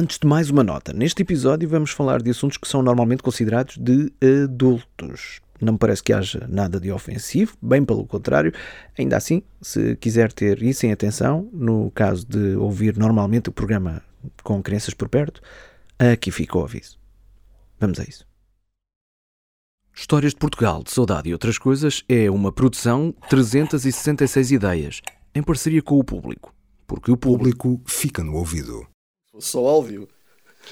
Antes de mais uma nota, neste episódio vamos falar de assuntos que são normalmente considerados de adultos. Não me parece que haja nada de ofensivo, bem pelo contrário. Ainda assim, se quiser ter isso em atenção, no caso de ouvir normalmente o programa com crianças por perto, aqui fica o aviso. Vamos a isso. Histórias de Portugal, de Saudade e Outras Coisas é uma produção 366 ideias, em parceria com o público. Porque o público fica no ouvido. Só áudio.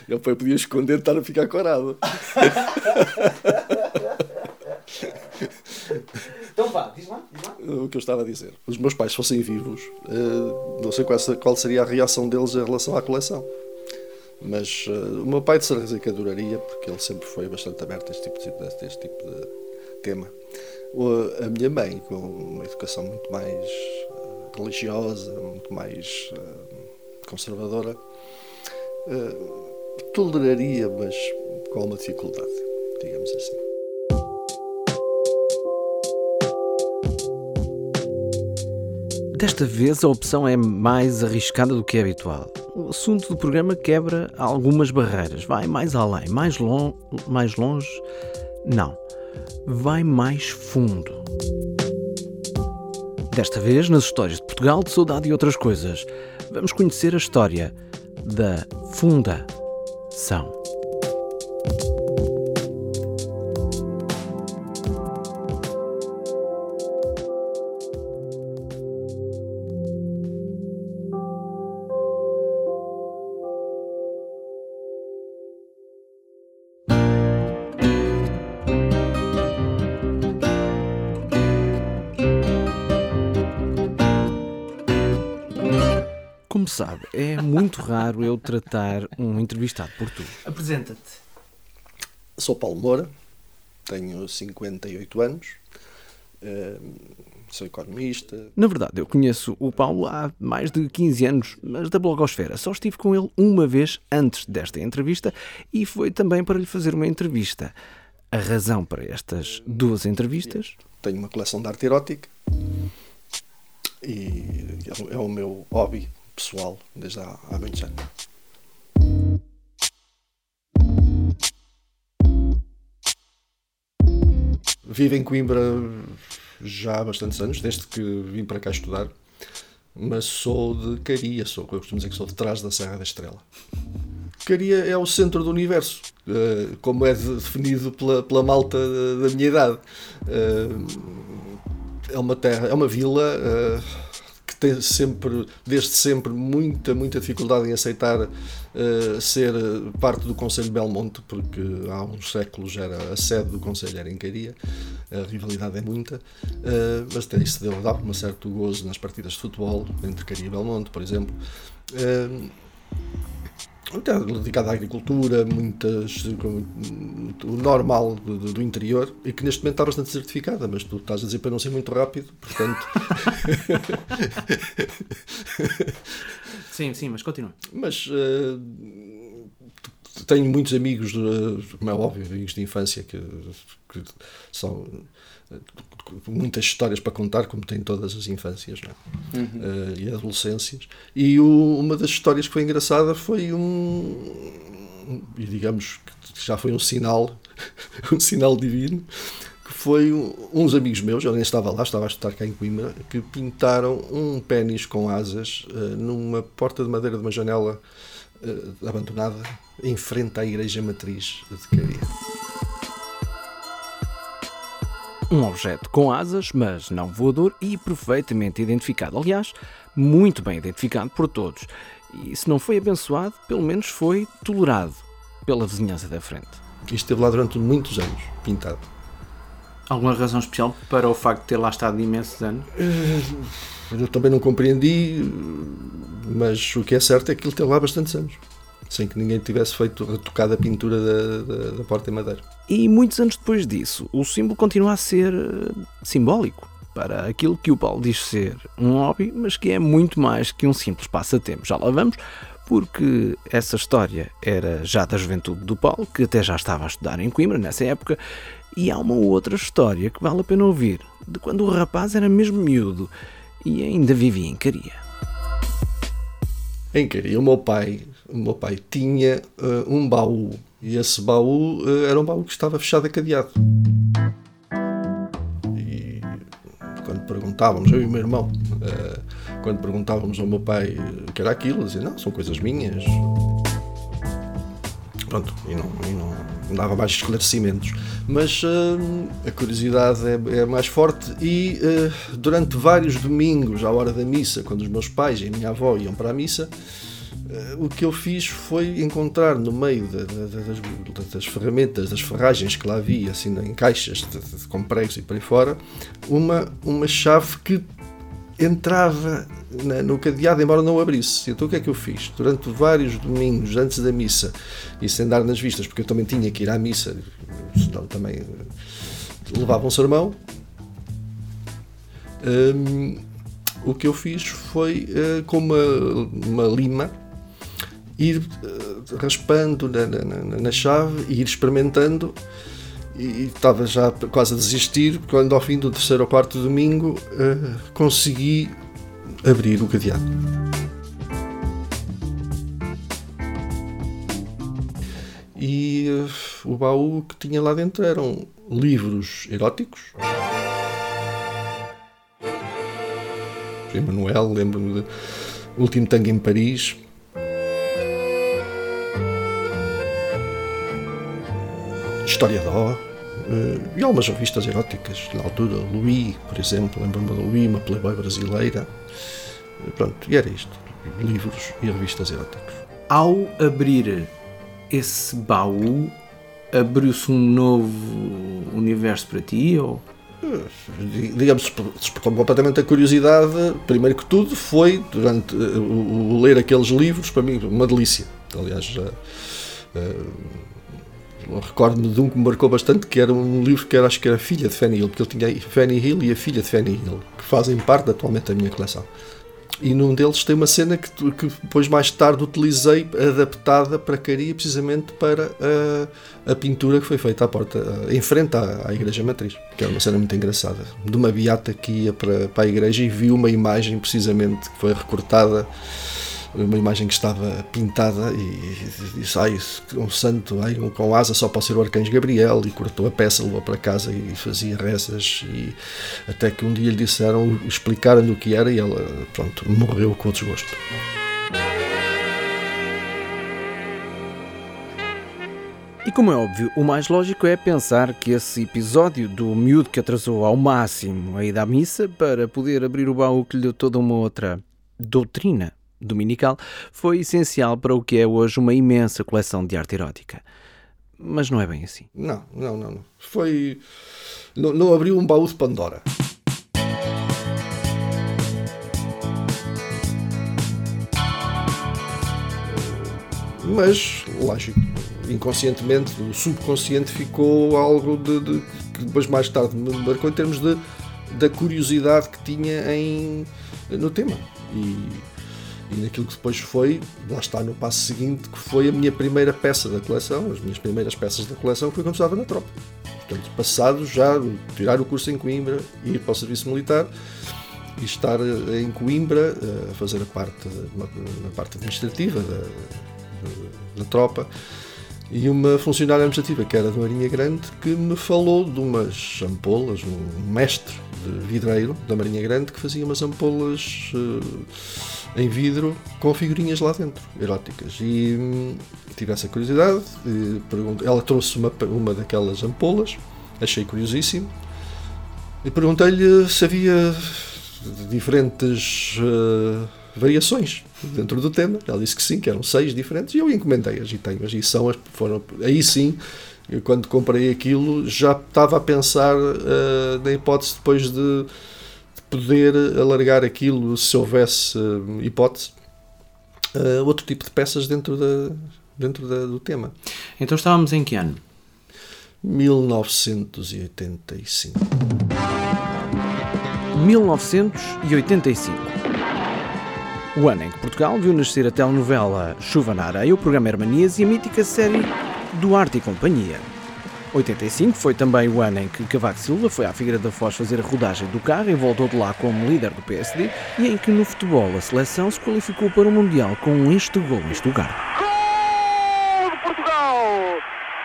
Eu podia esconder estar a ficar corado. Então vá, diz lá, diz lá. O que eu estava a dizer. Os meus pais fossem vivos, uh, não sei qual, qual, seria a reação deles em relação à coleção. Mas uh, o meu pai de certeza que adoraria, porque ele sempre foi bastante aberto a este tipo de, este tipo de tema. Uh, a minha mãe, com uma educação muito mais religiosa, muito mais conservadora, toleraria, mas com uma dificuldade, digamos assim. Desta vez a opção é mais arriscada do que é habitual. O assunto do programa quebra algumas barreiras, vai mais além, mais, long, mais longe. Não, vai mais fundo. Desta vez, nas histórias de Portugal, de saudade e outras coisas, vamos conhecer a história da Fundação. Como sabe, é muito raro eu tratar um entrevistado por tu. Apresenta-te. Sou Paulo Moura, tenho 58 anos, eh, sou economista. Na verdade, eu conheço o Paulo há mais de 15 anos, mas da blogosfera. Só estive com ele uma vez antes desta entrevista e foi também para lhe fazer uma entrevista. A razão para estas duas entrevistas? Tenho uma coleção de arte erótica e é o meu hobby pessoal desde há, há muitos anos. Vivo em Coimbra já há bastantes anos, desde que vim para cá estudar, mas sou de Caria, sou, eu costumo dizer que sou de trás da Serra da Estrela. Caria é o centro do universo, eh, como é definido pela, pela malta da minha idade. Eh, é uma terra, é uma vila eh, tem sempre, desde sempre, muita, muita dificuldade em aceitar uh, ser parte do Conselho de Belmonte, porque há uns séculos era a sede do Conselho era em Caria, a rivalidade é muita, uh, mas até isso deu, dava um certo gozo nas partidas de futebol, entre Caria e Belmonte, por exemplo. Uh, dedicado à agricultura, muitas o normal do, do, interior e que neste momento está bastante certificada, mas tu estás a dizer para não ser muito rápido, portanto. sim, sim, mas continua. Mas uh, tenho muitos amigos, como é óbvio, amigos de infância que, que são muitas histórias para contar, como tem todas as infâncias é? uhum. uh, e adolescências. E o, uma das histórias que foi engraçada foi um, e digamos que já foi um sinal, um sinal divino, que foi uns amigos meus, eu nem estava lá, estava a estudar cá em Coimbra, que pintaram um pênis com asas uh, numa porta de madeira de uma janela uh, abandonada em frente à igreja matriz de Caria. Um objeto com asas, mas não voador e perfeitamente identificado. Aliás, muito bem identificado por todos. E se não foi abençoado, pelo menos foi tolerado pela vizinhança da frente. Isto esteve lá durante muitos anos, pintado. Alguma razão especial para o facto de ter lá estado imensos anos? Eh, eu também não compreendi, mas o que é certo é que ele teve lá bastantes anos sem que ninguém tivesse feito retocada a pintura da, da, da, porta em madeira. E muitos anos depois disso, o símbolo continua a ser eh, simbólico para aquilo que o Paulo diz ser um hobby, mas que é muito mais que um simples passatempo. Já lá vamos, porque essa história era já da juventude do Paulo, que até já estava a estudar em Coimbra nessa época, e há uma outra história que vale a pena ouvir, de quando o rapaz era mesmo miúdo e ainda vivia em Caria. Em Caria, o meu pai o meu pai tinha uh, um baú. E esse baú uh, era um baú que estava fechado a cadeado. E quando perguntávamos, eu e o meu irmão, uh, quando perguntávamos ao meu pai o que era aquilo, dizia: Não, são coisas minhas. Pronto, e não, e não dava mais esclarecimentos. Mas uh, a curiosidade é, é, mais forte e uh, durante vários domingos, à hora da missa, quando os meus pais e a minha avó iam para a missa, uh, o que eu fiz foi encontrar no meio de, de, de, das, das, ferramentas, das ferragens que lá havia, assim, em caixas com pregos e por aí fora, uma, uma chave que entrava na, no cadeado, embora não abrisse. Então o que é que eu fiz? Durante vários domingos, antes da missa, e sem dar nas vistas, porque eu também tinha que ir à missa, senão também levava um sermão. Um, o que eu fiz foi uh, com uma, uma lima ir uh, raspando na, na, na, chave e ir experimentando e estava já quase a desistir quando ao fim do terceiro ou quarto domingo uh, consegui abrir o cadeado. E uh, o baú que tinha lá dentro eram livros eróticos. Emanuel, lembro-me de Último Tango em Paris. História da O. Uh, e algumas revistas eróticas na altura, Louis, por exemplo, lembro-me da Louis, uma Playboy brasileira. Uh, pronto, e era isto: livros e revistas eróticas. Ao abrir esse baú, abriu-se um novo universo para ti? Ou? Eh, digamos, despertou completamente a curiosidade. Primeiro que tudo, foi durante o, o ler aqueles livros, para mim, uma delícia. Aliás, já. Uh, recordo-me de um que me marcou bastante, que era um livro que era, acho que era a filha de Fanny Hill, porque ele tinha Fanny Hill e a filha de Fanny Hill, que fazem parte atualmente da minha coleção. E num deles tem uma cena que, que depois mais tarde utilizei adaptada para Caria, precisamente para a, a pintura que foi feita à porta, em frente à, à Igreja Matriz, que era uma cena muito engraçada, de uma beata que ia para, para a igreja e viu uma imagem precisamente que foi recortada uma imagem que estava pintada e disse, ai, um santo, ai, um com asa só pode ser o arcanjo Gabriel e cortou a peça, levou para casa e fazia rezas e até que um dia lhe disseram, explicaram-lhe o que era e ela, pronto, morreu com o desgosto. E como é óbvio, o mais lógico é pensar que esse episódio do miúdo que atrasou ao máximo a ida à missa para poder abrir o baú que lhe deu toda uma outra doutrina dominical foi essencial para o que é hoje uma imensa coleção de arte erótica. Mas não é bem assim. Não, não, não. não. Foi. Não, não abriu um baú de Pandora. Mas, lógico, inconscientemente, o subconsciente ficou algo de, de, que depois mais tarde me marcou em termos de, da curiosidade que tinha em, no tema. E e naquilo que depois foi, lá está no passo seguinte, que foi a minha primeira peça da coleção, as minhas primeiras peças da coleção foi quando estava na tropa. Portanto, passado já, tirar o curso em Coimbra, ir para o serviço militar e estar eh, em Coimbra eh, a fazer a parte, a parte administrativa da, da, da tropa e uma funcionária administrativa que era de Marinha Grande que me falou de umas ampolas, um mestre vidreiro da Marinha Grande que fazia umas ampolas uh, em vidro com figurinhas lá dentro, eróticas. E hum, tive essa curiosidade. ela trouxe uma, uma daquelas ampolas, achei curiosíssimo. E perguntei-lhe se havia diferentes uh, variações dentro do tema. Ela disse que sim, que eram seis diferentes. E eu encomendei-as e tenho-as. E são as, foram, aí sim, eu, quando comprei aquilo, já estava a pensar uh, na hipótese depois de poder alargar aquilo se houvesse uh, hipótese uh, outro tipo de peças dentro, da, dentro da, do tema. Então estávamos em que ano? 1985. 1985. O ano em que Portugal viu nascer a telenovela Chuva na Areia, o programa Hermanias e a mítica série Duarte e Companhia. 85 foi também o ano em que Cavaco Silva foi à Figueira da Foz fazer a rodagem do carro e voltou de lá como líder do PSD e em que no futebol a seleção se qualificou para o Mundial com este gol em lugar. Gol de Portugal!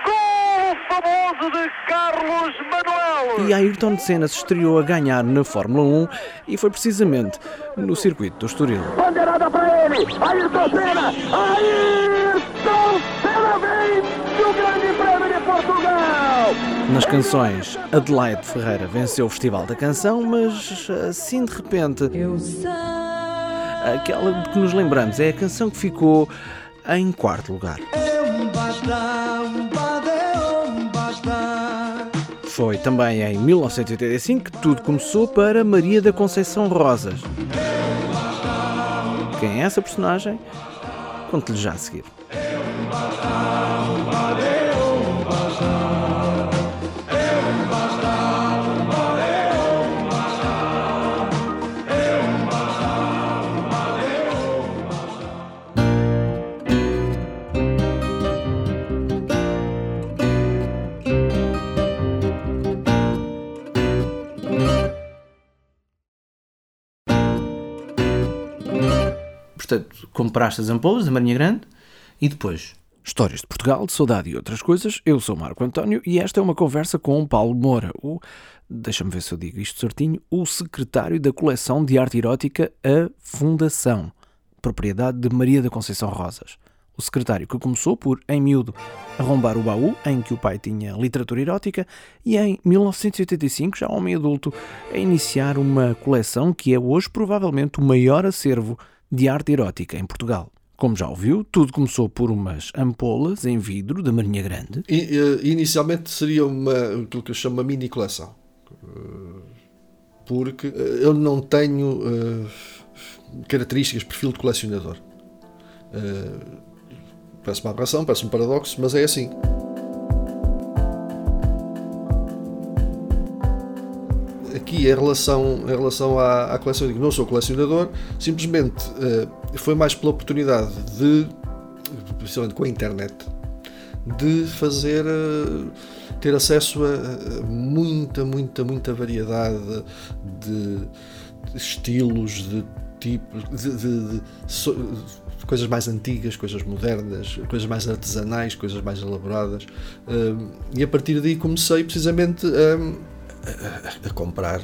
Gol famoso de Carlos Manuel! E Ayrton Senna se estreou a ganhar na Fórmula 1 e foi precisamente no circuito do Estoril. Bandeirada para ele! Ayrton Senna! Ayrton! Nas canções, Adelaide Ferreira venceu o Festival da Canção, mas assim de repente. Eu sei. Aquela que nos lembramos é a canção que ficou em quarto lugar. Foi também em 1985 que tudo começou para Maria da Conceição Rosas. Quem é essa personagem? Conto-lhe já a seguir. Compraste as ampolas da Marinha Grande e depois. Histórias de Portugal, de saudade e outras coisas. Eu sou Marco António e esta é uma conversa com Paulo Moura, o, deixa-me ver se eu digo isto certinho, o secretário da coleção de arte erótica A Fundação, propriedade de Maria da Conceição Rosas. O secretário que começou por, em miúdo, arrombar o baú em que o pai tinha literatura erótica e em 1985, já homem adulto, a iniciar uma coleção que é hoje provavelmente o maior acervo de arte erótica em Portugal. Como já ouviu, tudo começou por umas ampolas em vidro da Marinha Grande. Inicialmente seria uma, aquilo que eu chamo uma mini coleção. Eh, Porque eh, eu não tenho eh, características, perfil de colecionador. Parece uma aberração, parece um paradoxo, mas é assim. Aqui, em relação, em relação à, à coleção, digo, não sou colecionador, simplesmente eh, foi mais pela oportunidade de, principalmente com a internet, de fazer eh, ter acesso a, muita, muita, muita variedade de, de estilos, de tipos, de, de- so- de coisas mais antigas, coisas modernas, coisas mais artesanais, coisas mais elaboradas. Eh, e a partir daí comecei precisamente a a, a comprar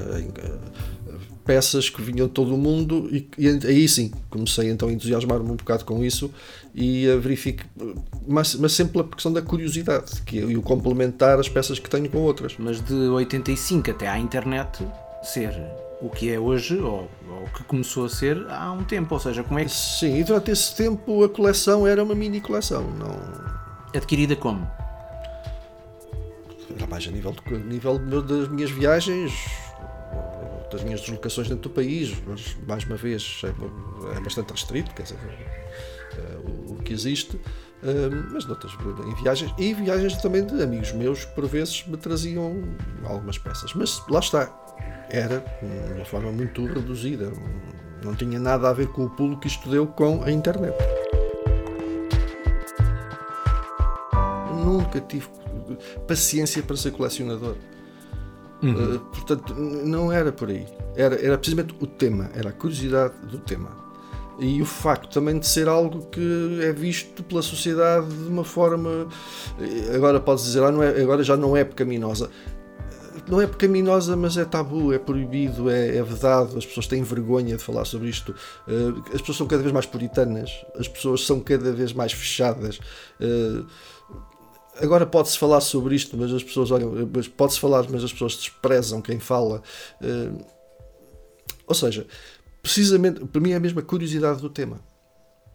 peças que vinham de todo o mundo e, e aí sim comecei então a entusiasmar-me um bocado com isso e a verificar, mas, mas sempre pela questão da curiosidade que é o complementar as peças que tenho com outras. Mas de 85 até à internet ser o que é hoje, ou, ou o que começou a ser há um tempo. Ou seja, como é que Sim, e durante esse tempo a coleção era uma mini coleção, não adquirida como? Era mais a nível, de, a nível das minhas viagens, das minhas deslocações dentro do país, mas mais uma vez é, é bastante restrito, quer dizer, é, o, o que existe, é, mas noutras, em viagens, e viagens também de amigos meus que por vezes me traziam algumas peças, mas lá está, era de uma forma muito reduzida, não tinha nada a ver com o pulo que isto deu com a internet. nunca tive paciência para ser colecionador. Uh, portanto, não era por aí. Era, era precisamente o tema, era a curiosidade do tema. E o facto também de ser algo que é visto pela sociedade de uma forma. eh, Agora podes dizer, ah, não é, agora já não é pecaminosa. Não é pecaminosa, mas é tabu, é proibido, é, é vedado. As pessoas têm vergonha de falar sobre isto. Uh, as pessoas são cada vez mais puritanas, as pessoas são cada vez mais fechadas. Uh, agora pode-se falar sobre isto, mas as pessoas olham, pode-se falar, mas as pessoas desprezam quem fala. Eh, ou seja, precisamente, para mim é a mesma curiosidade do tema.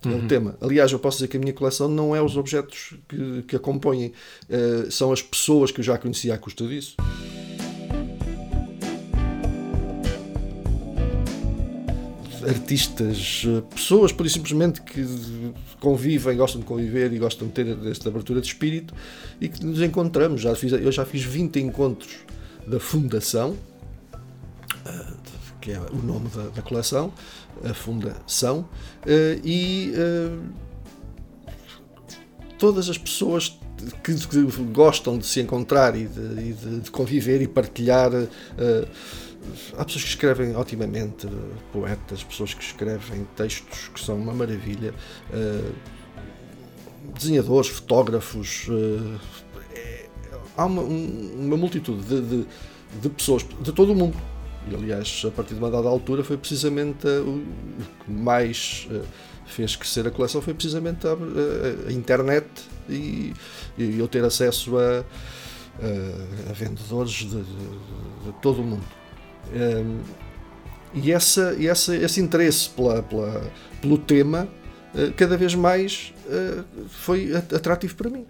É o tema. Aliás, eu posso dizer que a minha coleção não é os objetos que, que a compõem, eh, são as pessoas que eu já conhecia à custa disso. Artistas, eh, pessoas por simplesmente que convivem, gostam de conviver e gostam de ter esta abertura de espírito e que nos encontramos. Já fiz, eu já fiz 20 encontros da Fundação, eh, que é o nome da, da coleção, a Fundação, eh, e todas as pessoas que, gostam de se encontrar e de, de- conviver e partilhar. eh, há pessoas que escrevem otimamente, eh, poetas, pessoas que escrevem textos que são uma maravilha, eh, desenhadores, fotógrafos. eh, é- há uma, um, uma multitude de, de, de, pessoas de todo o mundo. E, aliás, a partir de uma dada altura, foi precisamente o que mais uh, fez crescer a coleção foi precisamente a, a, a internet e, e, eu ter acesso a, a vendedores de, de, de, todo o mundo. Um, e essa, essa, esse interesse pela, pela, pelo tema uh, cada vez mais foi atrativo para mim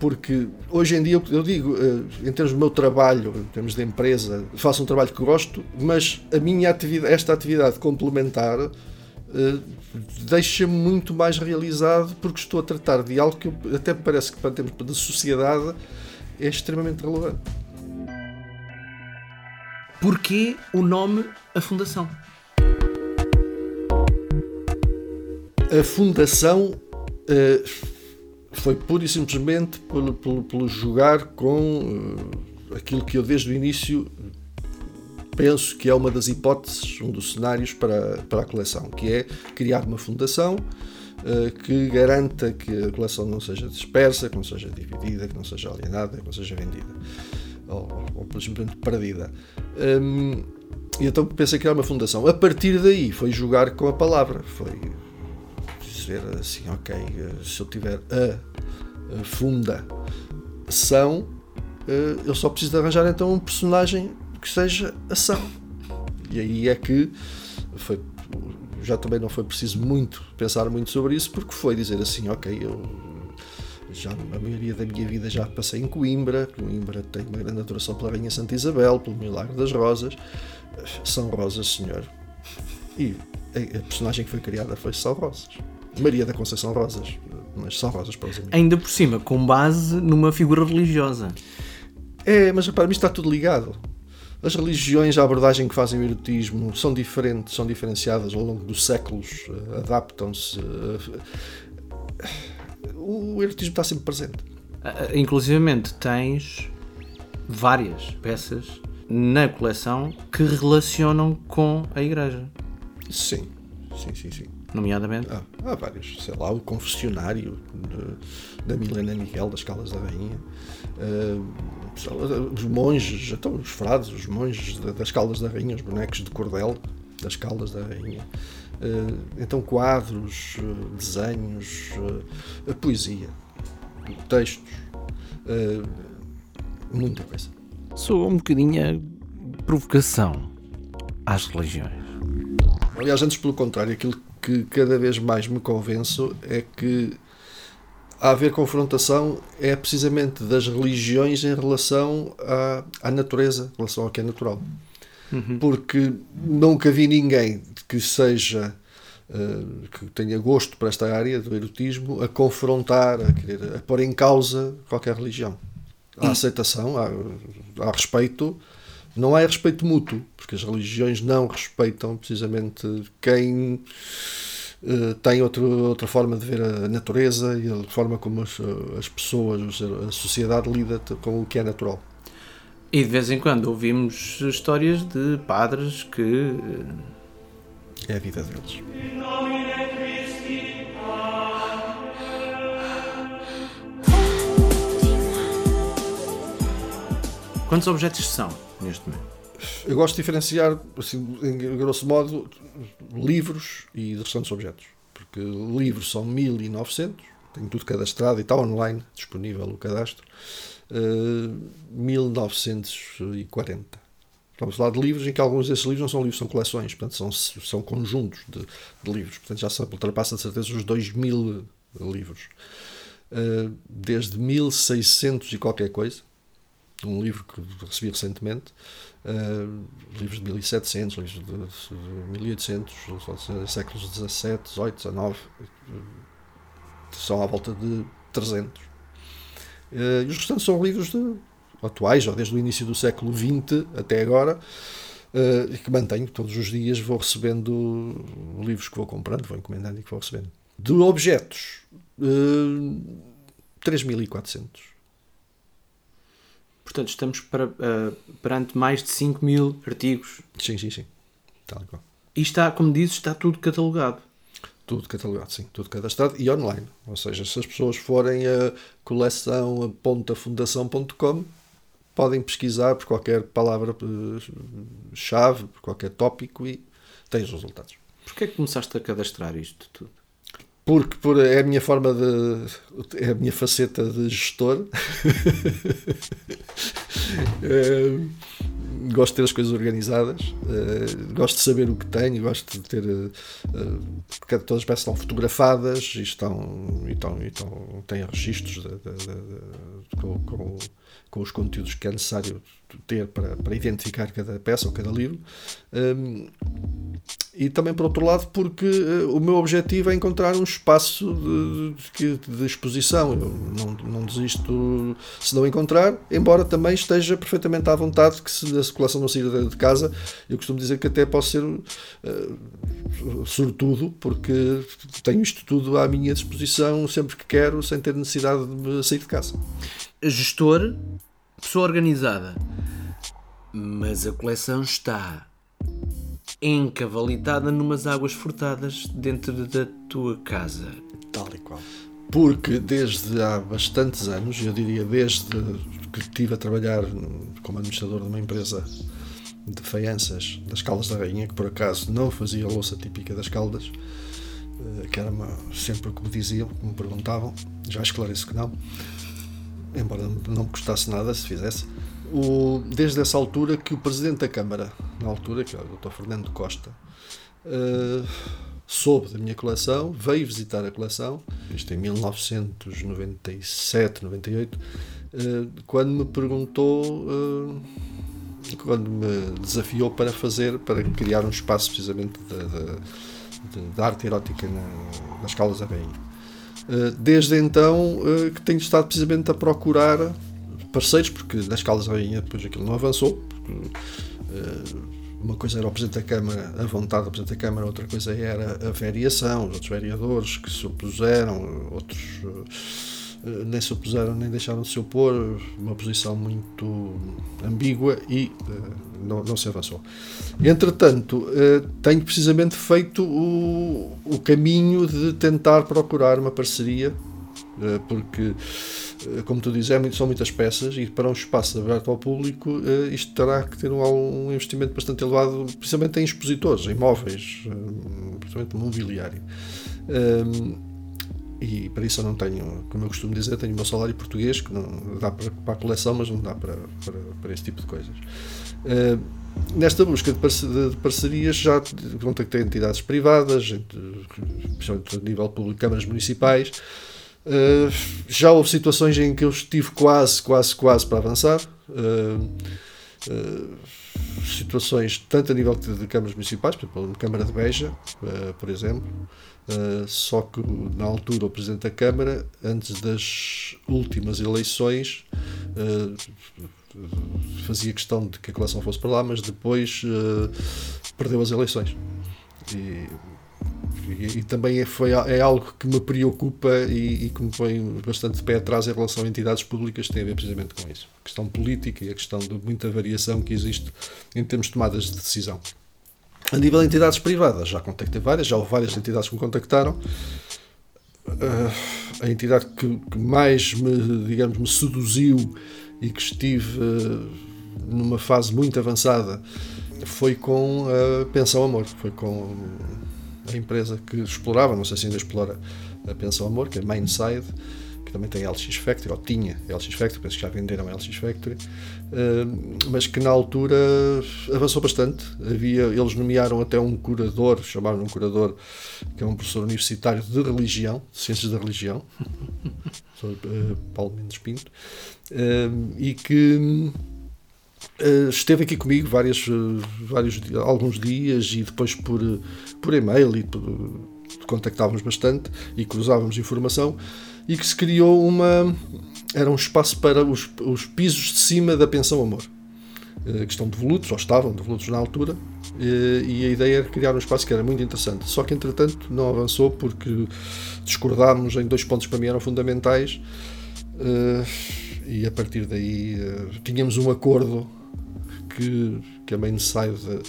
porque hoje em dia eu digo, eh, em termos do meu trabalho, em termos de empresa, faço um trabalho que gosto, mas a minha atividade, esta atividade complementar deixa-me muito mais realizado porque estou a tratar de algo que eu, até parece que para termos de sociedade é extremamente relevante. Porquê o nome A Fundação? A Fundação uh, foi pura e simplesmente pelo, pelo, pelo jogar com uh, aquilo que eu desde o início penso que é uma das hipóteses, um dos cenários para, para a coleção, que é criar uma fundação uh, que garanta que a coleção não seja dispersa, que não seja dividida, que não seja alienada, que não seja vendida ou, ou, simplesmente perdida. Um, e então pensei que era uma fundação. A partir daí foi jogar com a palavra, foi dizer assim, ok, se eu tiver a, a funda ação, eh, eu só preciso de arranjar então um personagem que seja ação. E aí é que foi, já também não foi preciso muito pensar muito sobre isso, porque foi dizer assim, ok, eu já a maioria da minha vida já passei em Coimbra, Coimbra tem uma grande adoração pela Rainha Santa Isabel, pelo Milagre das Rosas, são rosas, senhor. E a personagem que foi criada foi São Rosas. Maria da Conceição Rosas, mas são rosas para os amigos. Ainda por cima, com base numa figura religiosa. É, mas para mim está tudo ligado. As religiões, a abordagem que fazem o erotismo são diferentes, são diferenciadas ao longo dos séculos, eh, adaptam-se. O erotismo está sempre presente. Uh, inclusivamente tens várias peças na coleção que relacionam com a igreja. Sim, sim, sim, sim nomeadamente? Ah, há vários, sei lá, o confessionário da Milena Miguel, das Calas da Rainha, uh, os monges, então, os frades, os monges das Caldas da Rainha, os bonecos de cordel das Caldas da Rainha, então quadros, uh, desenhos, a poesia, textos, muita coisa. Sou um bocadinho a provocação às religiões. Aliás, antes pelo contrário, aquilo que cada vez mais me convenço é que a haver confrontação é precisamente das religiões em relação à, à natureza, em relação ao que é natural. Uhum. Porque nunca vi ninguém que seja uh, que tenha gosto para esta área do erotismo a confrontar, a querer a pôr em causa qualquer religião. Há uhum. aceitação, há, há respeito, não há respeito mútuo, porque as religiões não respeitam precisamente quem uh, tem outro, outra forma de ver a natureza e a forma como as, as pessoas, a sociedade lida com o que é natural. E de vez em quando ouvimos histórias de padres que. É a vida deles. Quantos objetos são neste momento? Eu gosto de diferenciar, assim, em grosso modo, livros e restantes objetos. Porque livros são 1900, tenho tudo cadastrado e está online, disponível o cadastro. Uh, eh, 1940. Estamos a falar de livros em que alguns desses livros não são livros, são coleções, portanto são, são conjuntos de, de livros. Portanto já se ultrapassa de certeza os 2000 livros. Uh, desde 1600 e qualquer coisa, um livro que recebi recentemente, uh, livros de 1700, livros de 1800, séculos 17, 18, 19, são à volta de 300. Uh, e os restantes são livros de, atuais, ou desde o início do século XX até agora, uh, que mantenho todos os dias, vou recebendo livros que vou comprando, vou encomendando e que vou recebendo. De objetos, uh, 3400. Portanto, estamos para, uh, perante mais de 5 mil artigos. Sim, sim, sim. Tal E está, como dizes, está tudo catalogado. Tudo catalogado, sim, tudo cadastrado e online. Ou seja, se as pessoas forem a coleção.fundação.com podem pesquisar por qualquer palavra-chave, por qualquer tópico e têm os resultados. Porquê é que começaste a cadastrar isto tudo? Porque por, é a minha forma de. é a minha faceta de gestor. é, gosto de ter as coisas organizadas, uh, gosto de saber o que tenho, gosto de ter. Uh, todas as peças estão fotografadas e estão. E estão, e estão têm registros de, de, de, com, com, com, os conteúdos que é necessário ter para, para identificar cada peça ou cada livro. Um, e também, por outro lado, porque uh, o meu objetivo é encontrar um espaço de, de, de exposição. Eu não, não desisto se não encontrar, embora também esteja perfeitamente à vontade que se a coleção não sair de casa, eu costumo dizer que até posso ser uh, porque tenho isto tudo à minha disposição sempre que quero, sem ter necessidade de sair de casa. Gestor, pessoa organizada, mas a coleção está encavalitada numas águas furtadas dentro da tua casa. Tal e qual. Porque desde há bastantes anos, eu diria desde que estive a trabalhar como administrador de uma empresa de faianças das Caldas da Rainha, que por acaso não fazia a louça típica das Caldas, eh, que era uma, sempre o que me diziam, que me perguntavam, já esclareço que não, embora não me custasse nada se fizesse o, desde essa altura que o Presidente da Câmara, na altura, que é o Dr. Fernando Costa, uh, soube da minha coleção, veio visitar a coleção, isto em 1997, 98, uh, quando me perguntou, uh, quando me desafiou para fazer, para criar um espaço precisamente de, de, de, arte erótica na, nas Caldas da Rainha. Desde então que tenho estado precisamente a procurar parceiros, porque nas Caldas Rainha depois aquilo não avançou. Porque, uh, uma coisa era o Presidente da Câmara, a vontade do Presidente da Câmara, outra coisa era a variação, os outros vereadores que se opuseram, outros nem se opuseram nem deixaram de se opor, uma posição muito ambígua e uh, não, não se avançou. Entretanto, tenho precisamente feito o, o caminho de tentar procurar uma parceria, porque eh, como tu dizes, é são muitas peças e para um espaço aberto ao público eh, isto terá que ter um, investimento bastante elevado, principalmente em expositores, em móveis, eh, principalmente mobiliário. E para isso eu não tenho, como eu costumo dizer, tenho o meu salário português, que não dá para, para a coleção, mas não dá para, para, para esse tipo de coisas. Nesta busca de parcerias já contactei entidades privadas, principalmente a nível público, câmaras municipais, Uh, já houve situações em que eu estive quase, quase, quase para avançar. Uh, uh, situações tanto a nível de, de câmaras municipais, por exemplo, Câmara de Beja, por exemplo, só que na altura o Presidente da Câmara, antes das últimas eleições, fazia questão de que a coleção fosse para lá, mas depois perdeu as eleições. E e, e, também é, foi, é algo que me preocupa e, e que me põe bastante de pé atrás em relação a entidades públicas, tem a ver precisamente com isso. A questão política e a questão de muita variação que existe em termos de tomadas de decisão. A nível de entidades privadas, já contactei várias, já houve várias entidades que me contactaram. Uh, a entidade que, que, mais me, digamos, me seduziu e que estive uh, numa fase muito avançada foi com a Pensão Amor, foi com a empresa que explorava, não sei se ainda explora a Pensão Amor, que é Mainside, que também tem LX Factory, ou tinha LX Factory, penso que já venderam LX Factory, eh, mas que na altura avançou bastante. Havia, eles nomearam até um curador, chamaram um curador, que é um professor universitário de religião, de ciências da religião, eh, Paulo Mendes Pinto, eh, e que esteve aqui comigo várias, uh, vários, alguns dias e depois por, por e-mail e por, contactávamos bastante e cruzávamos informação e que se criou uma era um espaço para os, os pisos de cima da pensão amor. Uh, que estão devolutos ou estavam devolutos na altura e a ideia era criar um espaço que era muito interessante. Só que entretanto não avançou porque discordámos em dois pontos que para mim eram fundamentais e a partir daí tínhamos um acordo que, que a Mainside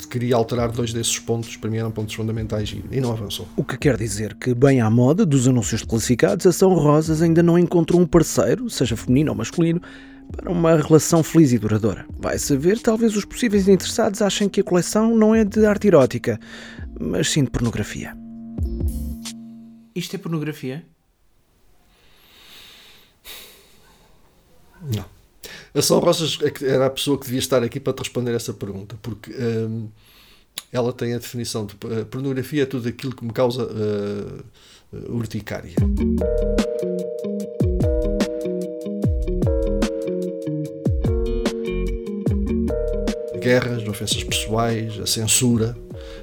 de queria alterar dois desses pontos, para mim eram pontos fundamentais e, e não avançou. O que quer dizer que, bem à moda dos anúncios classificados, a São Rosas ainda não encontrou um parceiro, seja feminino ou masculino, para uma relação feliz e duradoura. Vai saber, talvez os possíveis interessados achem que a coleção não é de arte erótica, mas sim de pornografia. Isto é pornografia? Não. A São Rosas é era a pessoa que devia estar aqui para te responder essa pergunta, porque hum, ela tem a definição de uh, pornografia é tudo aquilo que me causa uh, urticária. Guerras, ofensas pessoais, a censura,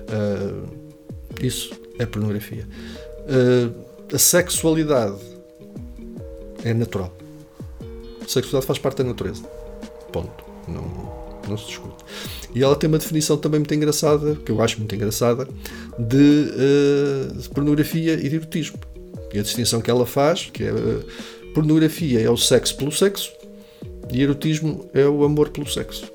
uh, isso é pornografia. a sexualidade é natural sexualidade faz parte da natureza. Ponto. Não, não se discute. E ela tem uma definição também muito engraçada, que eu acho muito engraçada, de, uh, de pornografia e de erotismo. E a distinção que ela faz, que é uh, pornografia é o sexo pelo sexo e erotismo é o amor pelo sexo.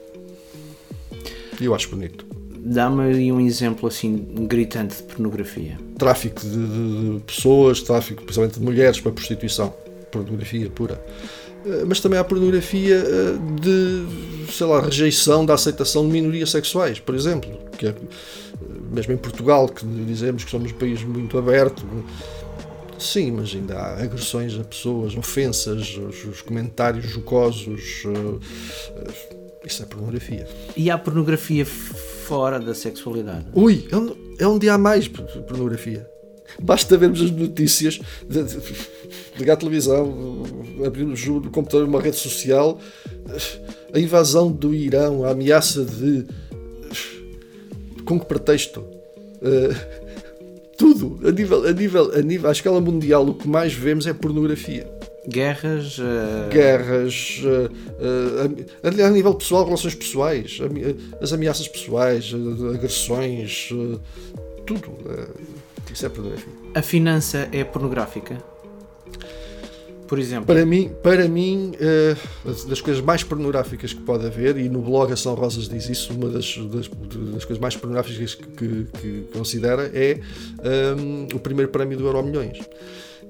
E eu acho bonito. Dá-me aí um exemplo assim gritante de pornografia. Tráfico de, de, de pessoas, tráfico principalmente de mulheres para prostituição. Pornografia pura. Eh, mas também há pornografia eh, de, sei lá, rejeição da aceitação de minorias sexuais, por exemplo, que é, eh, mesmo em Portugal, que dizemos que somos um país muito aberto, sim, mas ainda há agressões a pessoas, ofensas, os, os comentários jocosos, isso é pornografia. E há pornografia fora da sexualidade? Ui, é onde, é onde há mais pornografia. Basta vermos as notícias, de, de, ligar a televisão, abrir o computador, uma rede social, a invasão do Irão, a ameaça de. Com que pretexto? Uh, tudo, a nível, a, nível, a nível, à escala mundial, o que mais vemos é pornografia. Guerras. Uh... Guerras. Uh, uh, a, a, nível pessoal, relações pessoais, as ameaças pessoais, agressões, tudo. Isso é pornografia. A finança é pornográfica? Por exemplo? Para mim, para mim uh, das coisas mais pornográficas que pode haver, e no blog a São Rosas diz isso, uma das, das, das coisas mais pornográficas que, que, que considera é um, ehm, o primeiro prémio do Euro Milhões.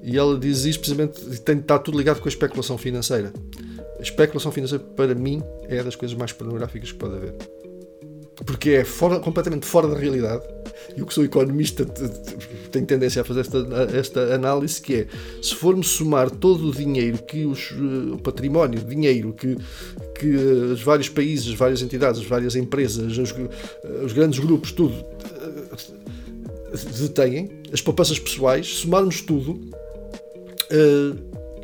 E ela diz isso precisamente, tem, está tudo ligado com a especulação financeira. A especulação financeira, para mim, é das coisas mais pornográficas que pode haver. Porque é fora, completamente fora da realidade e o que sou economista tenho tendência a fazer esta, esta análise, que é, se formos somar todo o dinheiro que os, eh, o património, dinheiro que, que eh, os vários países, as várias entidades, as várias empresas, os, eh, os grandes grupos, tudo detêm, as poupanças pessoais, somarmos tudo,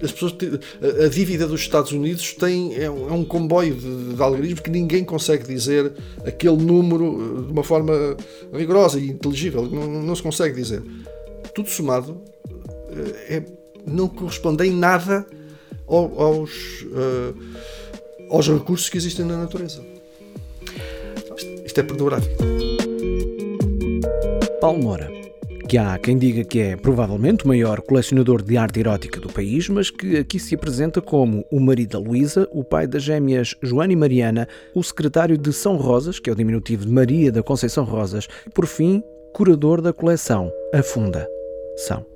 as pessoas a, dívida dos Estados Unidos tem, é, um, é comboio de, de, que ninguém consegue dizer aquele número eh, de uma forma rigorosa e inteligível. Não, não se consegue dizer. Tudo somado eh, é, não corresponde em nada aos, uh, aos recursos que existem na natureza. Isto é pornográfico. Paulo Moura que há quem diga que é provavelmente o maior colecionador de arte erótica do país, mas que aqui se apresenta como o marido da Luísa, o pai das gêmeas Joana e Mariana, o secretário de São Rosas, que é o diminutivo de Maria da Conceição Rosas, e por fim, curador da coleção A Funda. São.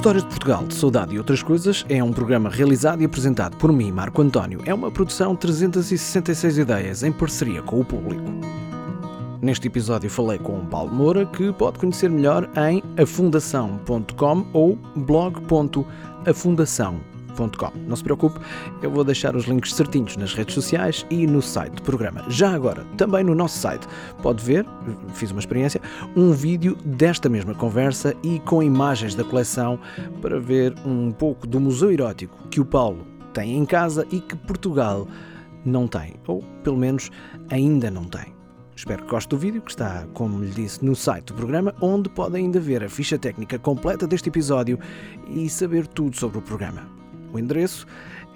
Histórias de Portugal, de Saudade e Outras Coisas é um programa realizado e apresentado por mim, Marco António. É uma produção 366 ideias em parceria com o público. Neste episódio falei com o Paulo Moura, que pode conhecer melhor em afundação.com ou blog.afundação.com não se preocupe, eu vou deixar os links certinhos nas redes sociais e no site do programa. Já agora, também no nosso site, pode ver, fiz uma experiência, um vídeo desta mesma conversa e com imagens da coleção para ver um pouco do museu erótico que o Paulo tem em casa e que Portugal não tem, ou pelo menos ainda não tem. Espero que goste do vídeo, que está, como lhe disse, no site do programa, onde pode ainda ver a ficha técnica completa deste episódio e saber tudo sobre o programa. O endereço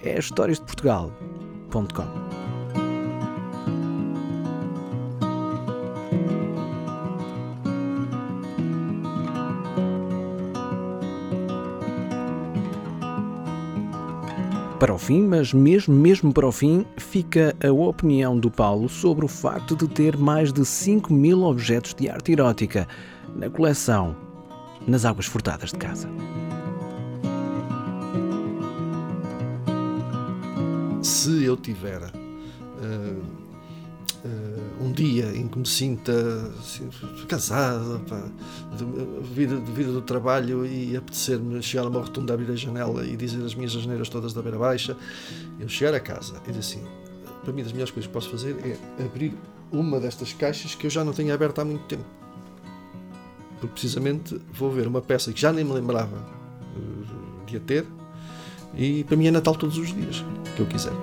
é historiasdeportugal.com. para o fim, mas mesmo mesmo para o fim, fica a opinião do Paulo sobre o facto de ter mais de 5 mil objetos de arte erótica na coleção nas águas furtadas de casa. Se eu tiver uh, uh, um dia em que me sinta assim, cansado, pá, devido, devido do trabalho e apetecer-me chegar a uma rotunda, abrir a janela e dizer as minhas asneiras todas da beira baixa, eu chegar a casa e dizer assim, para mim das melhores coisas que posso fazer é abrir uma destas caixas que eu já não tenho aberta há muito tempo. Porque precisamente vou ver uma peça que já nem me lembrava eh, de a ter e para mim é Natal todos os dias, que eu quiser.